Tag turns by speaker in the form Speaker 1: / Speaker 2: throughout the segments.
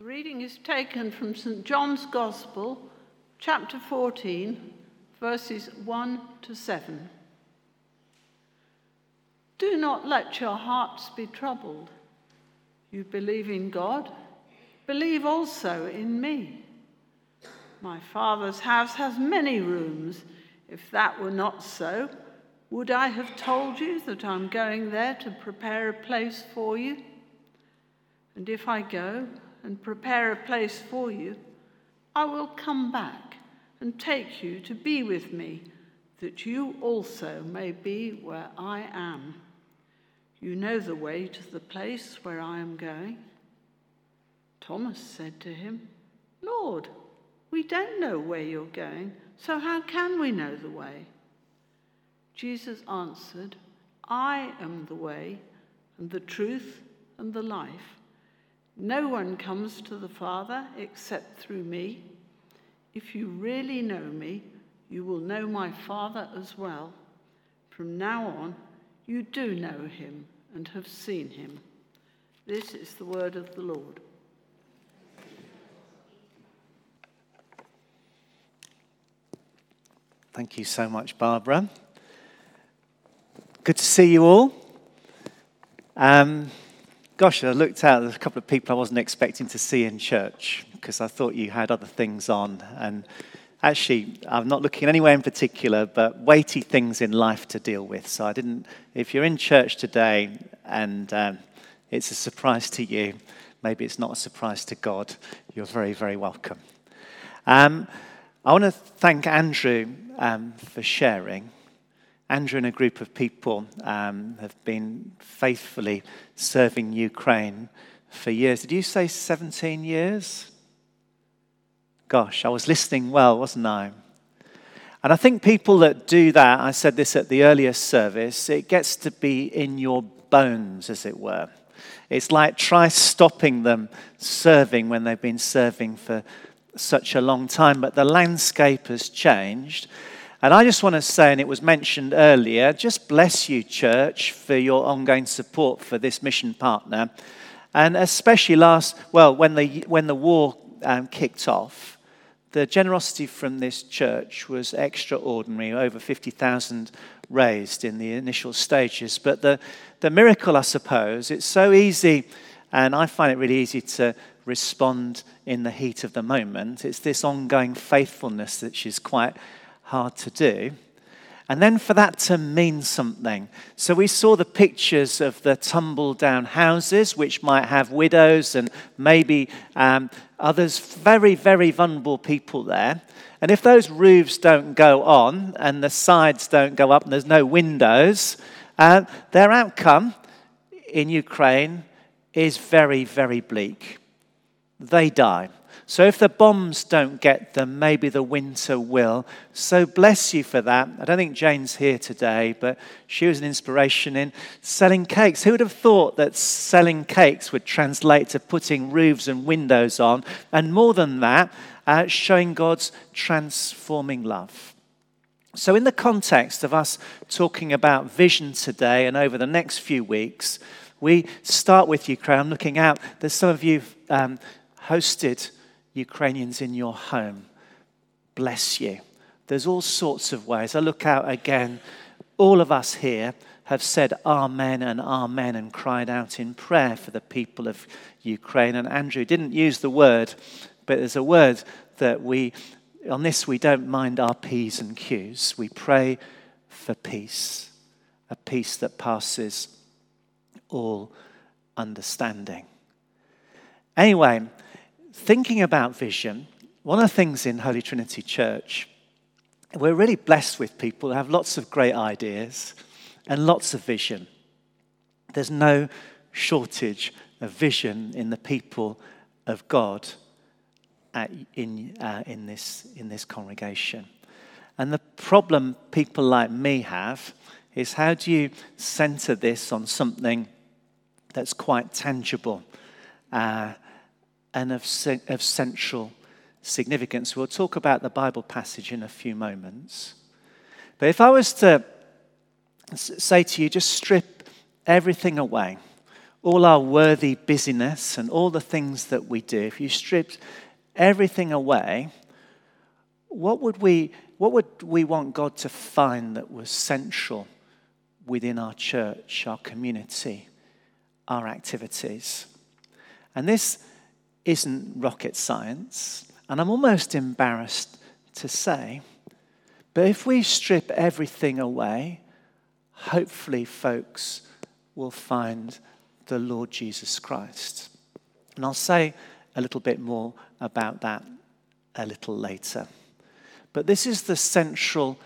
Speaker 1: The reading is taken from St. John's Gospel, chapter 14, verses 1 to 7. Do not let your hearts be troubled. You believe in God, believe also in me. My Father's house has many rooms. If that were not so, would I have told you that I'm going there to prepare a place for you? And if I go and prepare a place for you, I will come back and take you to be with me, that you also may be where I am. You know the way to the place where I am going. Thomas said to him, Lord, we don't know where you're going, so how can we know the way? Jesus answered, I am the way and the truth and the life. No one comes to the Father except through me. If you really know me, you will know my Father as well. From now on, you do know him and have seen him. This is the word of the Lord.
Speaker 2: Thank you so much, Barbara. Good to see you all. Um, Gosh, I looked out, there's a couple of people I wasn't expecting to see in church because I thought you had other things on. And actually, I'm not looking anywhere in particular, but weighty things in life to deal with. So I didn't, if you're in church today and um, it's a surprise to you, maybe it's not a surprise to God, you're very, very welcome. Um, I want to thank Andrew um, for sharing. Andrew and a group of people um, have been faithfully serving Ukraine for years. Did you say 17 years? Gosh, I was listening well, wasn't I? And I think people that do that, I said this at the earlier service, it gets to be in your bones, as it were. It's like try stopping them serving when they've been serving for such a long time, but the landscape has changed. And I just want to say, and it was mentioned earlier, just bless you, church, for your ongoing support for this mission partner. And especially last, well, when the, when the war um, kicked off, the generosity from this church was extraordinary, over 50,000 raised in the initial stages. But the, the miracle, I suppose, it's so easy, and I find it really easy to respond in the heat of the moment. It's this ongoing faithfulness that she's quite hard to do. And then for that to mean something. So we saw the pictures of the tumble down houses, which might have widows and maybe um, others, very, very vulnerable people there. And if those roofs don't go on and the sides don't go up and there's no windows, uh, their outcome in Ukraine is very, very bleak. They die. So if the bombs don't get them, maybe the winter will. So bless you for that. I don't think Jane's here today, but she was an inspiration in selling cakes. Who would have thought that selling cakes would translate to putting roofs and windows on? And more than that, uh, showing God's transforming love. So, in the context of us talking about vision today and over the next few weeks, we start with Ukraine. I'm looking out. There's some of you um, hosted Ukrainians in your home, bless you. There's all sorts of ways. I look out again, all of us here have said amen and amen and cried out in prayer for the people of Ukraine. And Andrew didn't use the word, but there's a word that we, on this, we don't mind our P's and Q's. We pray for peace, a peace that passes all understanding. Anyway, thinking about vision, one of the things in Holy Trinity Church, we're really blessed with people who have lots of great ideas and lots of vision. There's no shortage of vision in the people of God at, in, uh, in, this, in this congregation. And the problem people like me have is how do you center this on something that's quite tangible? Uh, and of, of central significance. We'll talk about the Bible passage in a few moments. But if I was to say to you, just strip everything away, all our worthy busyness and all the things that we do, if you stripped everything away, what would we, what would we want God to find that was central within our church, our community, our activities? And this isn't rocket science, and I'm almost embarrassed to say, but if we strip everything away, hopefully, folks will find the Lord Jesus Christ. And I'll say a little bit more about that a little later. But this is the central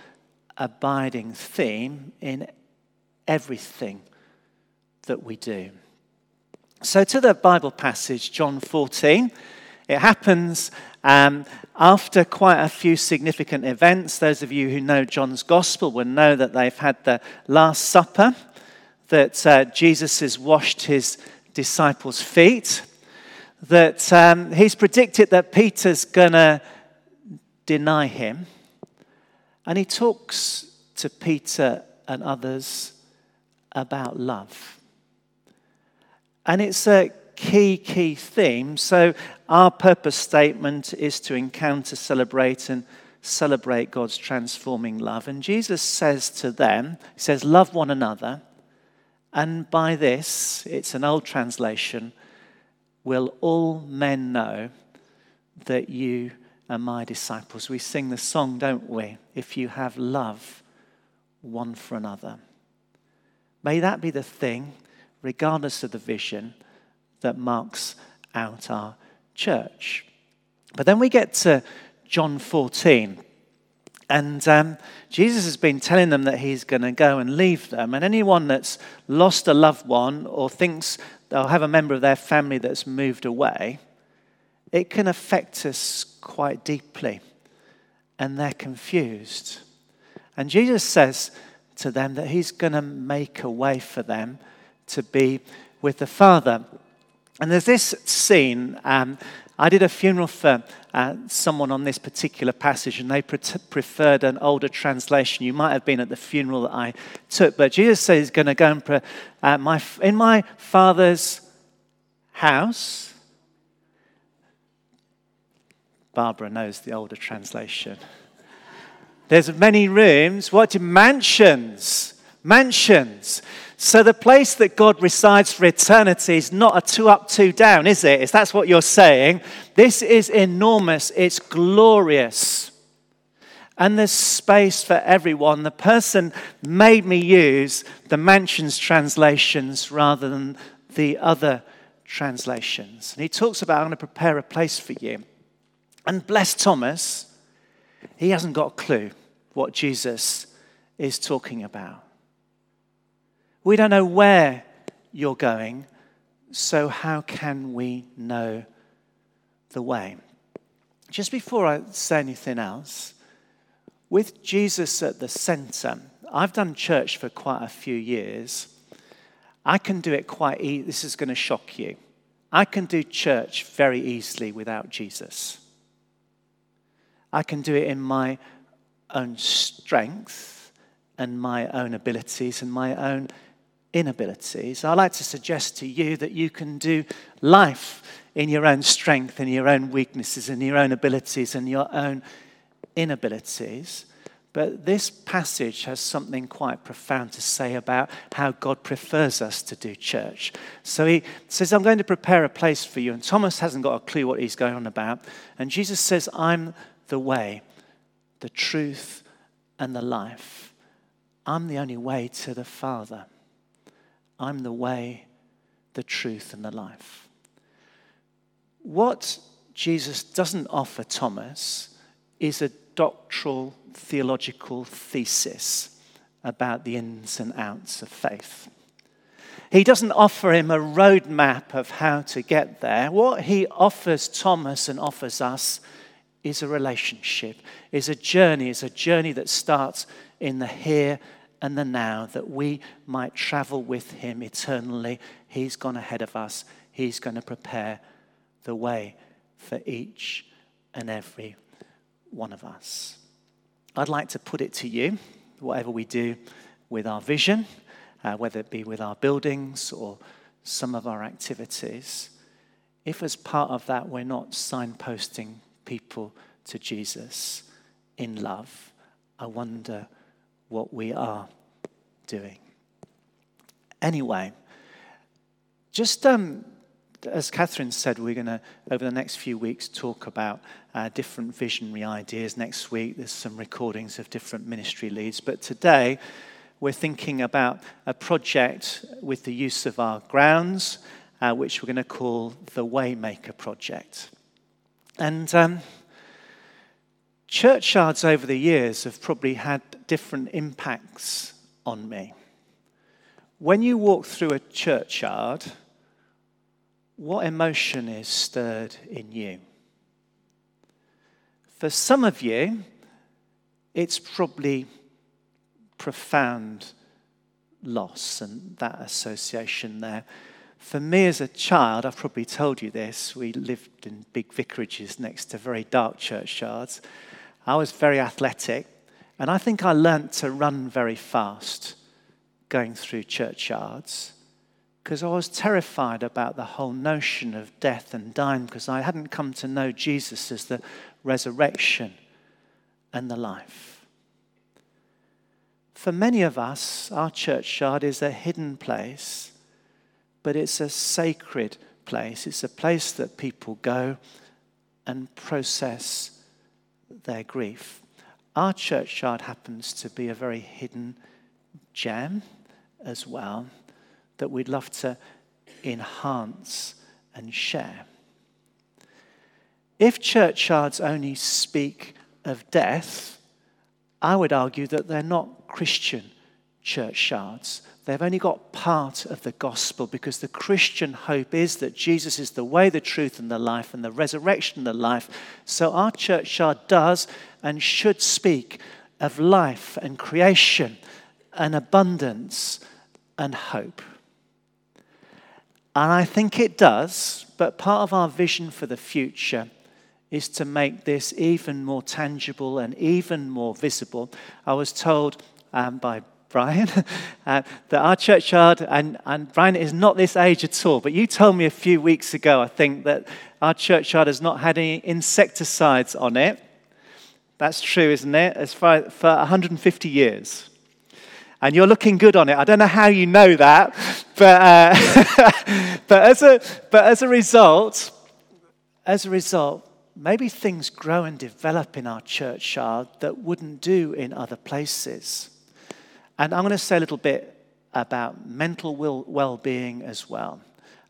Speaker 2: abiding theme in everything that we do. So, to the Bible passage, John 14, it happens um, after quite a few significant events. Those of you who know John's Gospel will know that they've had the Last Supper that uh, Jesus has washed his disciples' feet, that um, he's predicted that Peter's going to deny him. And he talks to Peter and others about love. And it's a key, key theme. So, our purpose statement is to encounter, celebrate, and celebrate God's transforming love. And Jesus says to them, He says, Love one another and by this, it's an old translation, will all men know that you are my disciples. We sing the song, don't we? If you have love one for another. May that be the thing, regardless of the vision, that marks out our church. But then we get to John 14. And um, Jesus has been telling them that he's going to go and leave them. And anyone that's lost a loved one or thinks they'll have a member of their family that's moved away, it can affect us quite deeply. And they're confused. And Jesus says to them that he's going to make a way for them to be with the Father. And there's this scene. Um, I did a funeral for uh, someone on this particular passage, and they pre- preferred an older translation. You might have been at the funeral that I took, but Jesus says he's going to go and uh, my, in my father's house. Barbara knows the older translation. There's many rooms. What mansions? Mansions. So the place that God resides for eternity is not a two up, two down, is it? If that's what you're saying, this is enormous. It's glorious. And there's space for everyone. The person made me use the mansions translations rather than the other translations. And he talks about, I'm going to prepare a place for you. And bless Thomas, he hasn't got a clue what Jesus is talking about. We don't know where you're going, so how can we know the way? Just before I say anything else, with Jesus at the center, I've done church for quite a few years. I can do it quite easy. This is going to shock you. I can do church very easily without Jesus. I can do it in my own strength and my own abilities and my own inabilities, I'd like to suggest to you that you can do life in your own strength and your own weaknesses and your own abilities and your own inabilities. But this passage has something quite profound to say about how God prefers us to do church. So he says, I'm going to prepare a place for you. And Thomas hasn't got a clue what he's going on about. And Jesus says, I'm the way, the truth, and the life. I'm the only way to the Father. I'm the way, the truth, and the life. What Jesus doesn't offer Thomas is a doctoral theological thesis about the ins and outs of faith. He doesn't offer him a roadmap of how to get there. What he offers Thomas and offers us is a relationship, is a journey, is a journey that starts in the here and the now, that we might travel with him eternally. He's gone ahead of us, he's going to prepare the way for each and every one of us. I'd like to put it to you, whatever we do with our vision, uh, whether it be with our buildings or some of our activities, if as part of that we're not signposting people to Jesus in love, I wonder what we are doing. Anyway, just um, as Catherine said, we're going to, over the next few weeks, talk about uh, different visionary ideas. Next week, there's some recordings of different ministry leads. But today, we're thinking about a project with the use of our grounds, uh, which we're going to call the Waymaker Project. And um, churchyards over the years have probably had different impacts on me. When you walk through a churchyard, what emotion is stirred in you? For some of you, it's probably profound loss and that association there. For me as a child, I've probably told you this, we lived in big vicarages next to very dark churchyards. I was very athletic, and I think I learnt to run very fast going through churchyards because I was terrified about the whole notion of death and dying because I hadn't come to know Jesus as the resurrection and the life. For many of us, our churchyard is a hidden place, but it's a sacred place. It's a place that people go and process their grief. Our churchyard happens to be a very hidden gem as well that we'd love to enhance and share. If churchyards only speak of death, I would argue that they're not Christian churchyards. They've only got part of the gospel because the Christian hope is that Jesus is the way, the truth, and the life, and the resurrection and the life. So our churchyard does and should speak of life and creation and abundance and hope. And I think it does, but part of our vision for the future is to make this even more tangible and even more visible. I was told um, by Brian, uh, that our churchyard, and, and Brian is not this age at all, but you told me a few weeks ago, I think, that our churchyard has not had any insecticides on it. That's true, isn't it? As far, for 150 years and you're looking good on it. I don't know how you know that, but, uh, but, as, a, but as a result, as a result, maybe things grow and develop in our churchyard that wouldn't do in other places. And I'm going to say a little bit about mental well being as well,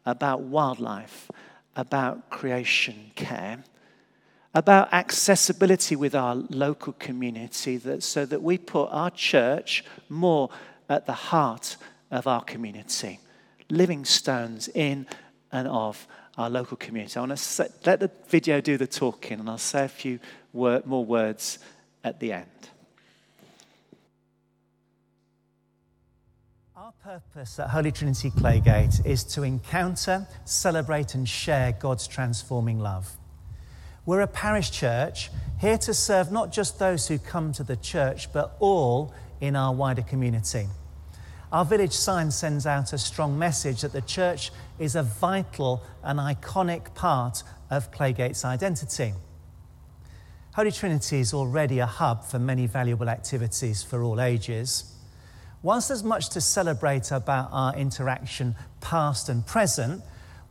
Speaker 2: about wildlife, about creation care about accessibility with our local community that, so that we put our church more at the heart of our community, living stones in and of our local community. I want to let the video do the talking, and I'll say a few more words at the end. Our purpose at Holy Trinity Claygate is to encounter, celebrate, and share God's transforming love. We're a parish church here to serve not just those who come to the church, but all in our wider community. Our village sign sends out a strong message that the church is a vital and iconic part of Claygate's identity. Holy Trinity is already a hub for many valuable activities for all ages. Whilst there's much to celebrate about our interaction, past and present,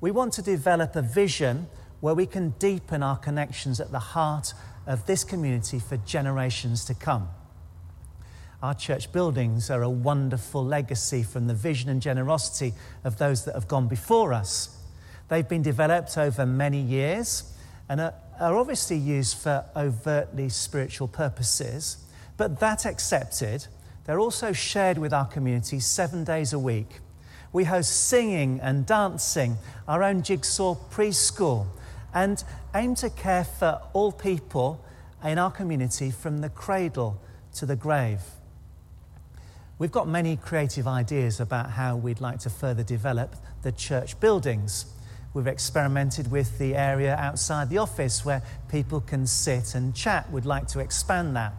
Speaker 2: we want to develop a vision where we can deepen our connections at the heart of this community for generations to come. Our church buildings are a wonderful legacy from the vision and generosity of those that have gone before us. They've been developed over many years and are, are obviously used for overtly spiritual purposes. But that accepted, they're also shared with our community seven days a week. We host singing and dancing, our own jigsaw preschool, and aim to care for all people in our community from the cradle to the grave. We've got many creative ideas about how we'd like to further develop the church buildings. We've experimented with the area outside the office where people can sit and chat. We'd like to expand that.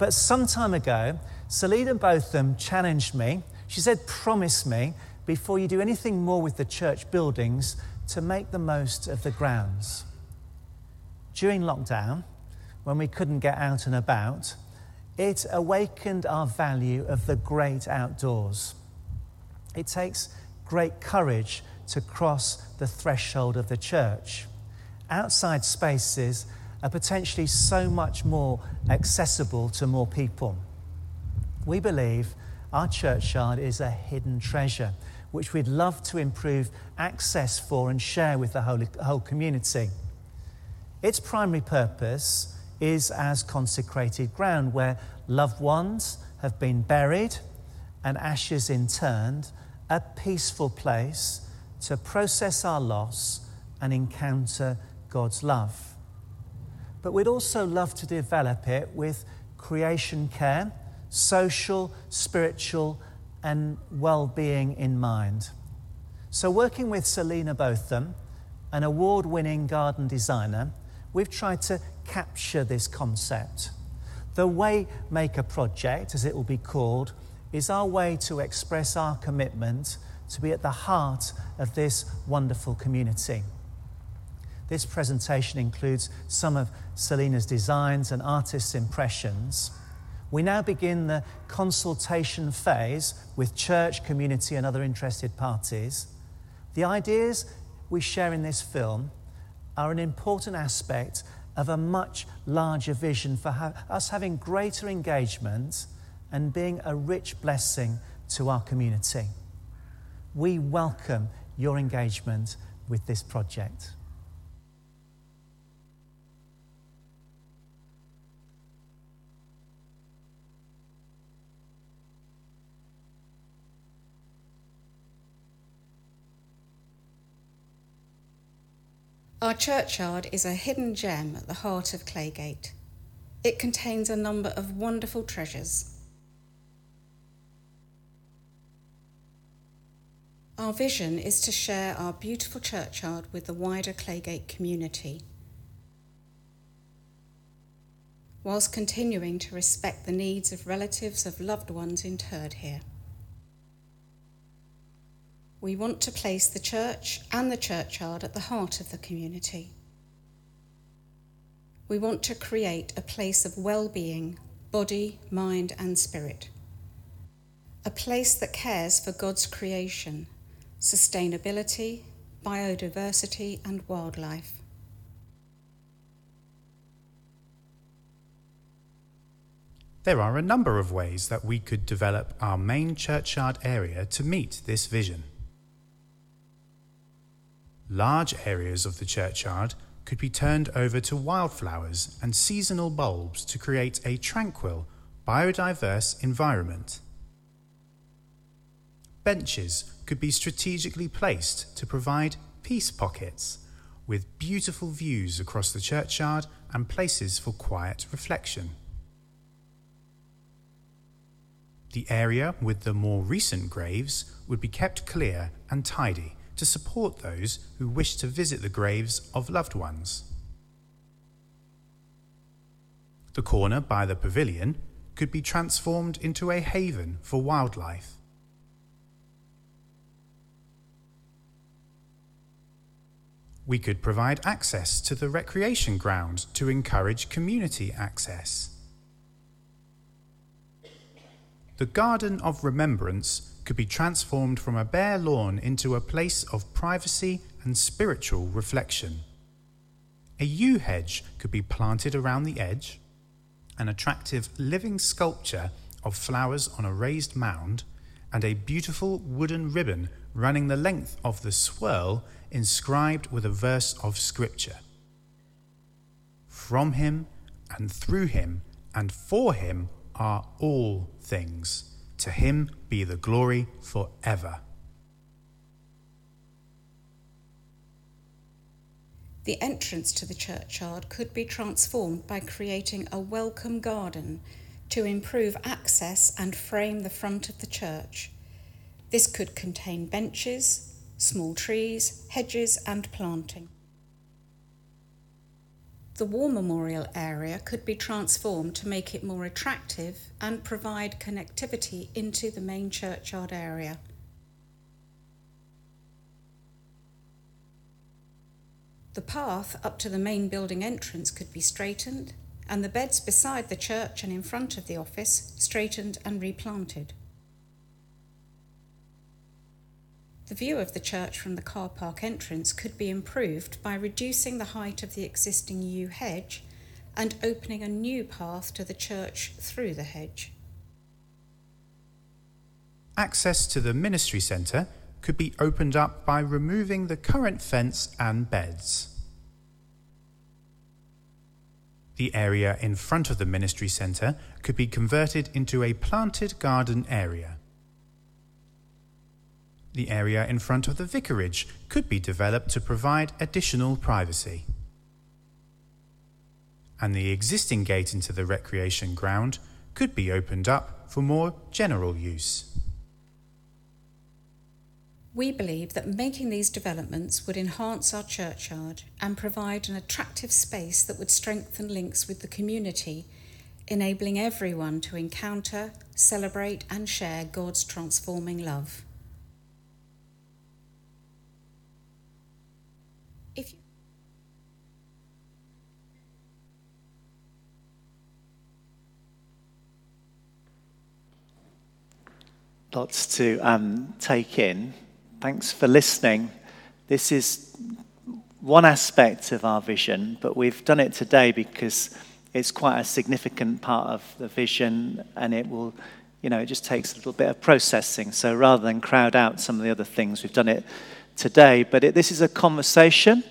Speaker 2: But some time ago, Selina Botham challenged me. She said, Promise me before you do anything more with the church buildings to make the most of the grounds. During lockdown, when we couldn't get out and about, it awakened our value of the great outdoors. It takes great courage to cross the threshold of the church. Outside spaces are potentially so much more accessible to more people. We believe our churchyard is a hidden treasure, which we'd love to improve access for and share with the whole, whole community. Its primary purpose is as consecrated ground where loved ones have been buried and ashes interned, a peaceful place to process our loss and encounter God's love. But we'd also love to develop it with creation care, social, spiritual, and well being in mind. So, working with Selina Botham, an award winning garden designer, we've tried to capture this concept. The Waymaker Project, as it will be called, is our way to express our commitment to be at the heart of this wonderful community. This presentation includes some of Selina's designs and artists' impressions. We now begin the consultation phase with church, community, and other interested parties. The ideas we share in this film are an important aspect of a much larger vision for ha- us having greater engagement and being a rich blessing to our community. We welcome your engagement with this project.
Speaker 3: Our churchyard is a hidden gem at the heart of Claygate. It contains a number of wonderful treasures. Our vision is to share our beautiful churchyard with the wider Claygate community, whilst continuing to respect the needs of relatives of loved ones interred here. We want to place the church and the churchyard at the heart of the community. We want to create a place of well being, body, mind, and spirit. A place that cares for God's creation, sustainability, biodiversity, and wildlife.
Speaker 4: There are a number of ways that we could develop our main churchyard area to meet this vision. Large areas of the churchyard could be turned over to wildflowers and seasonal bulbs to create a tranquil, biodiverse environment. Benches could be strategically placed to provide peace pockets with beautiful views across the churchyard and places for quiet reflection. The area with the more recent graves would be kept clear and tidy to support those who wish to visit the graves of loved ones. The corner by the pavilion could be transformed into a haven for wildlife. We could provide access to the recreation ground to encourage community access. The Garden of Remembrance could be transformed from a bare lawn into a place of privacy and spiritual reflection. A yew hedge could be planted around the edge, an attractive living sculpture of flowers on a raised mound, and a beautiful wooden ribbon running the length of the swirl inscribed with a verse of Scripture. From him and through him and for him are all things. To him be the glory forever.
Speaker 3: The entrance to the churchyard could be transformed by creating a welcome garden to improve access and frame the front of the church. This could contain benches, small trees, hedges, and planting. The War Memorial area could be transformed to make it more attractive and provide connectivity into the main churchyard area. The path up to the main building entrance could be straightened, and the beds beside the church and in front of the office straightened and replanted. The view of the church from the car park entrance could be improved by reducing the height of the existing yew hedge and opening a new path to the church through the hedge.
Speaker 4: Access to the ministry centre could be opened up by removing the current fence and beds. The area in front of the ministry centre could be converted into a planted garden area. The area in front of the vicarage could be developed to provide additional privacy. And the existing gate into the recreation ground could be opened up for more general use.
Speaker 3: We believe that making these developments would enhance our churchyard and provide an attractive space that would strengthen links with the community, enabling everyone to encounter, celebrate, and share God's transforming love.
Speaker 2: Lots to um, take in. Thanks for listening. This is one aspect of our vision, but we've done it today because it's quite a significant part of the vision and it will, you know, it just takes a little bit of processing. So rather than crowd out some of the other things, we've done it today. But it, this is a conversation.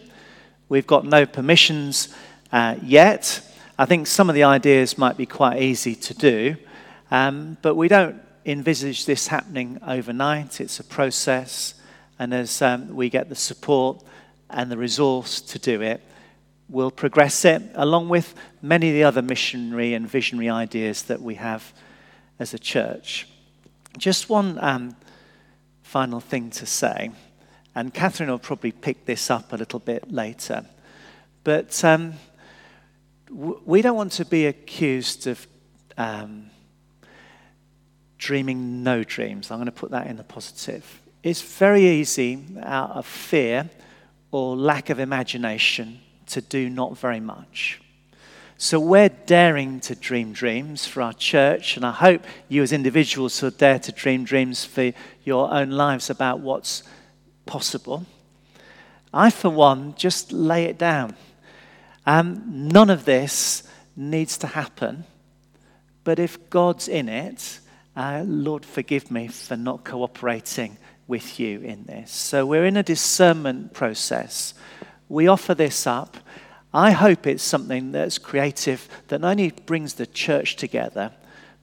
Speaker 2: We've got no permissions uh, yet. I think some of the ideas might be quite easy to do, um, but we don't envisage this happening overnight. It's a process, and as um, we get the support and the resource to do it, we'll progress it along with many of the other missionary and visionary ideas that we have as a church. Just one um, final thing to say, and Catherine will probably pick this up a little bit later, but um, w- we don't want to be accused of. Um, dreaming no dreams. I'm going to put that in the positive. It's very easy out of fear or lack of imagination to do not very much. So we're daring to dream dreams for our church, and I hope you as individuals will dare to dream dreams for your own lives about what's possible. I, for one, just lay it down. Um, none of this needs to happen, but if God's in it, uh, Lord, forgive me for not cooperating with you in this. So we're in a discernment process. We offer this up. I hope it's something that's creative that not only brings the church together,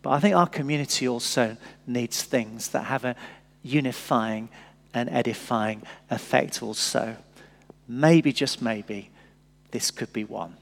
Speaker 2: but I think our community also needs things that have a unifying and edifying effect also. Maybe, just maybe, this could be one.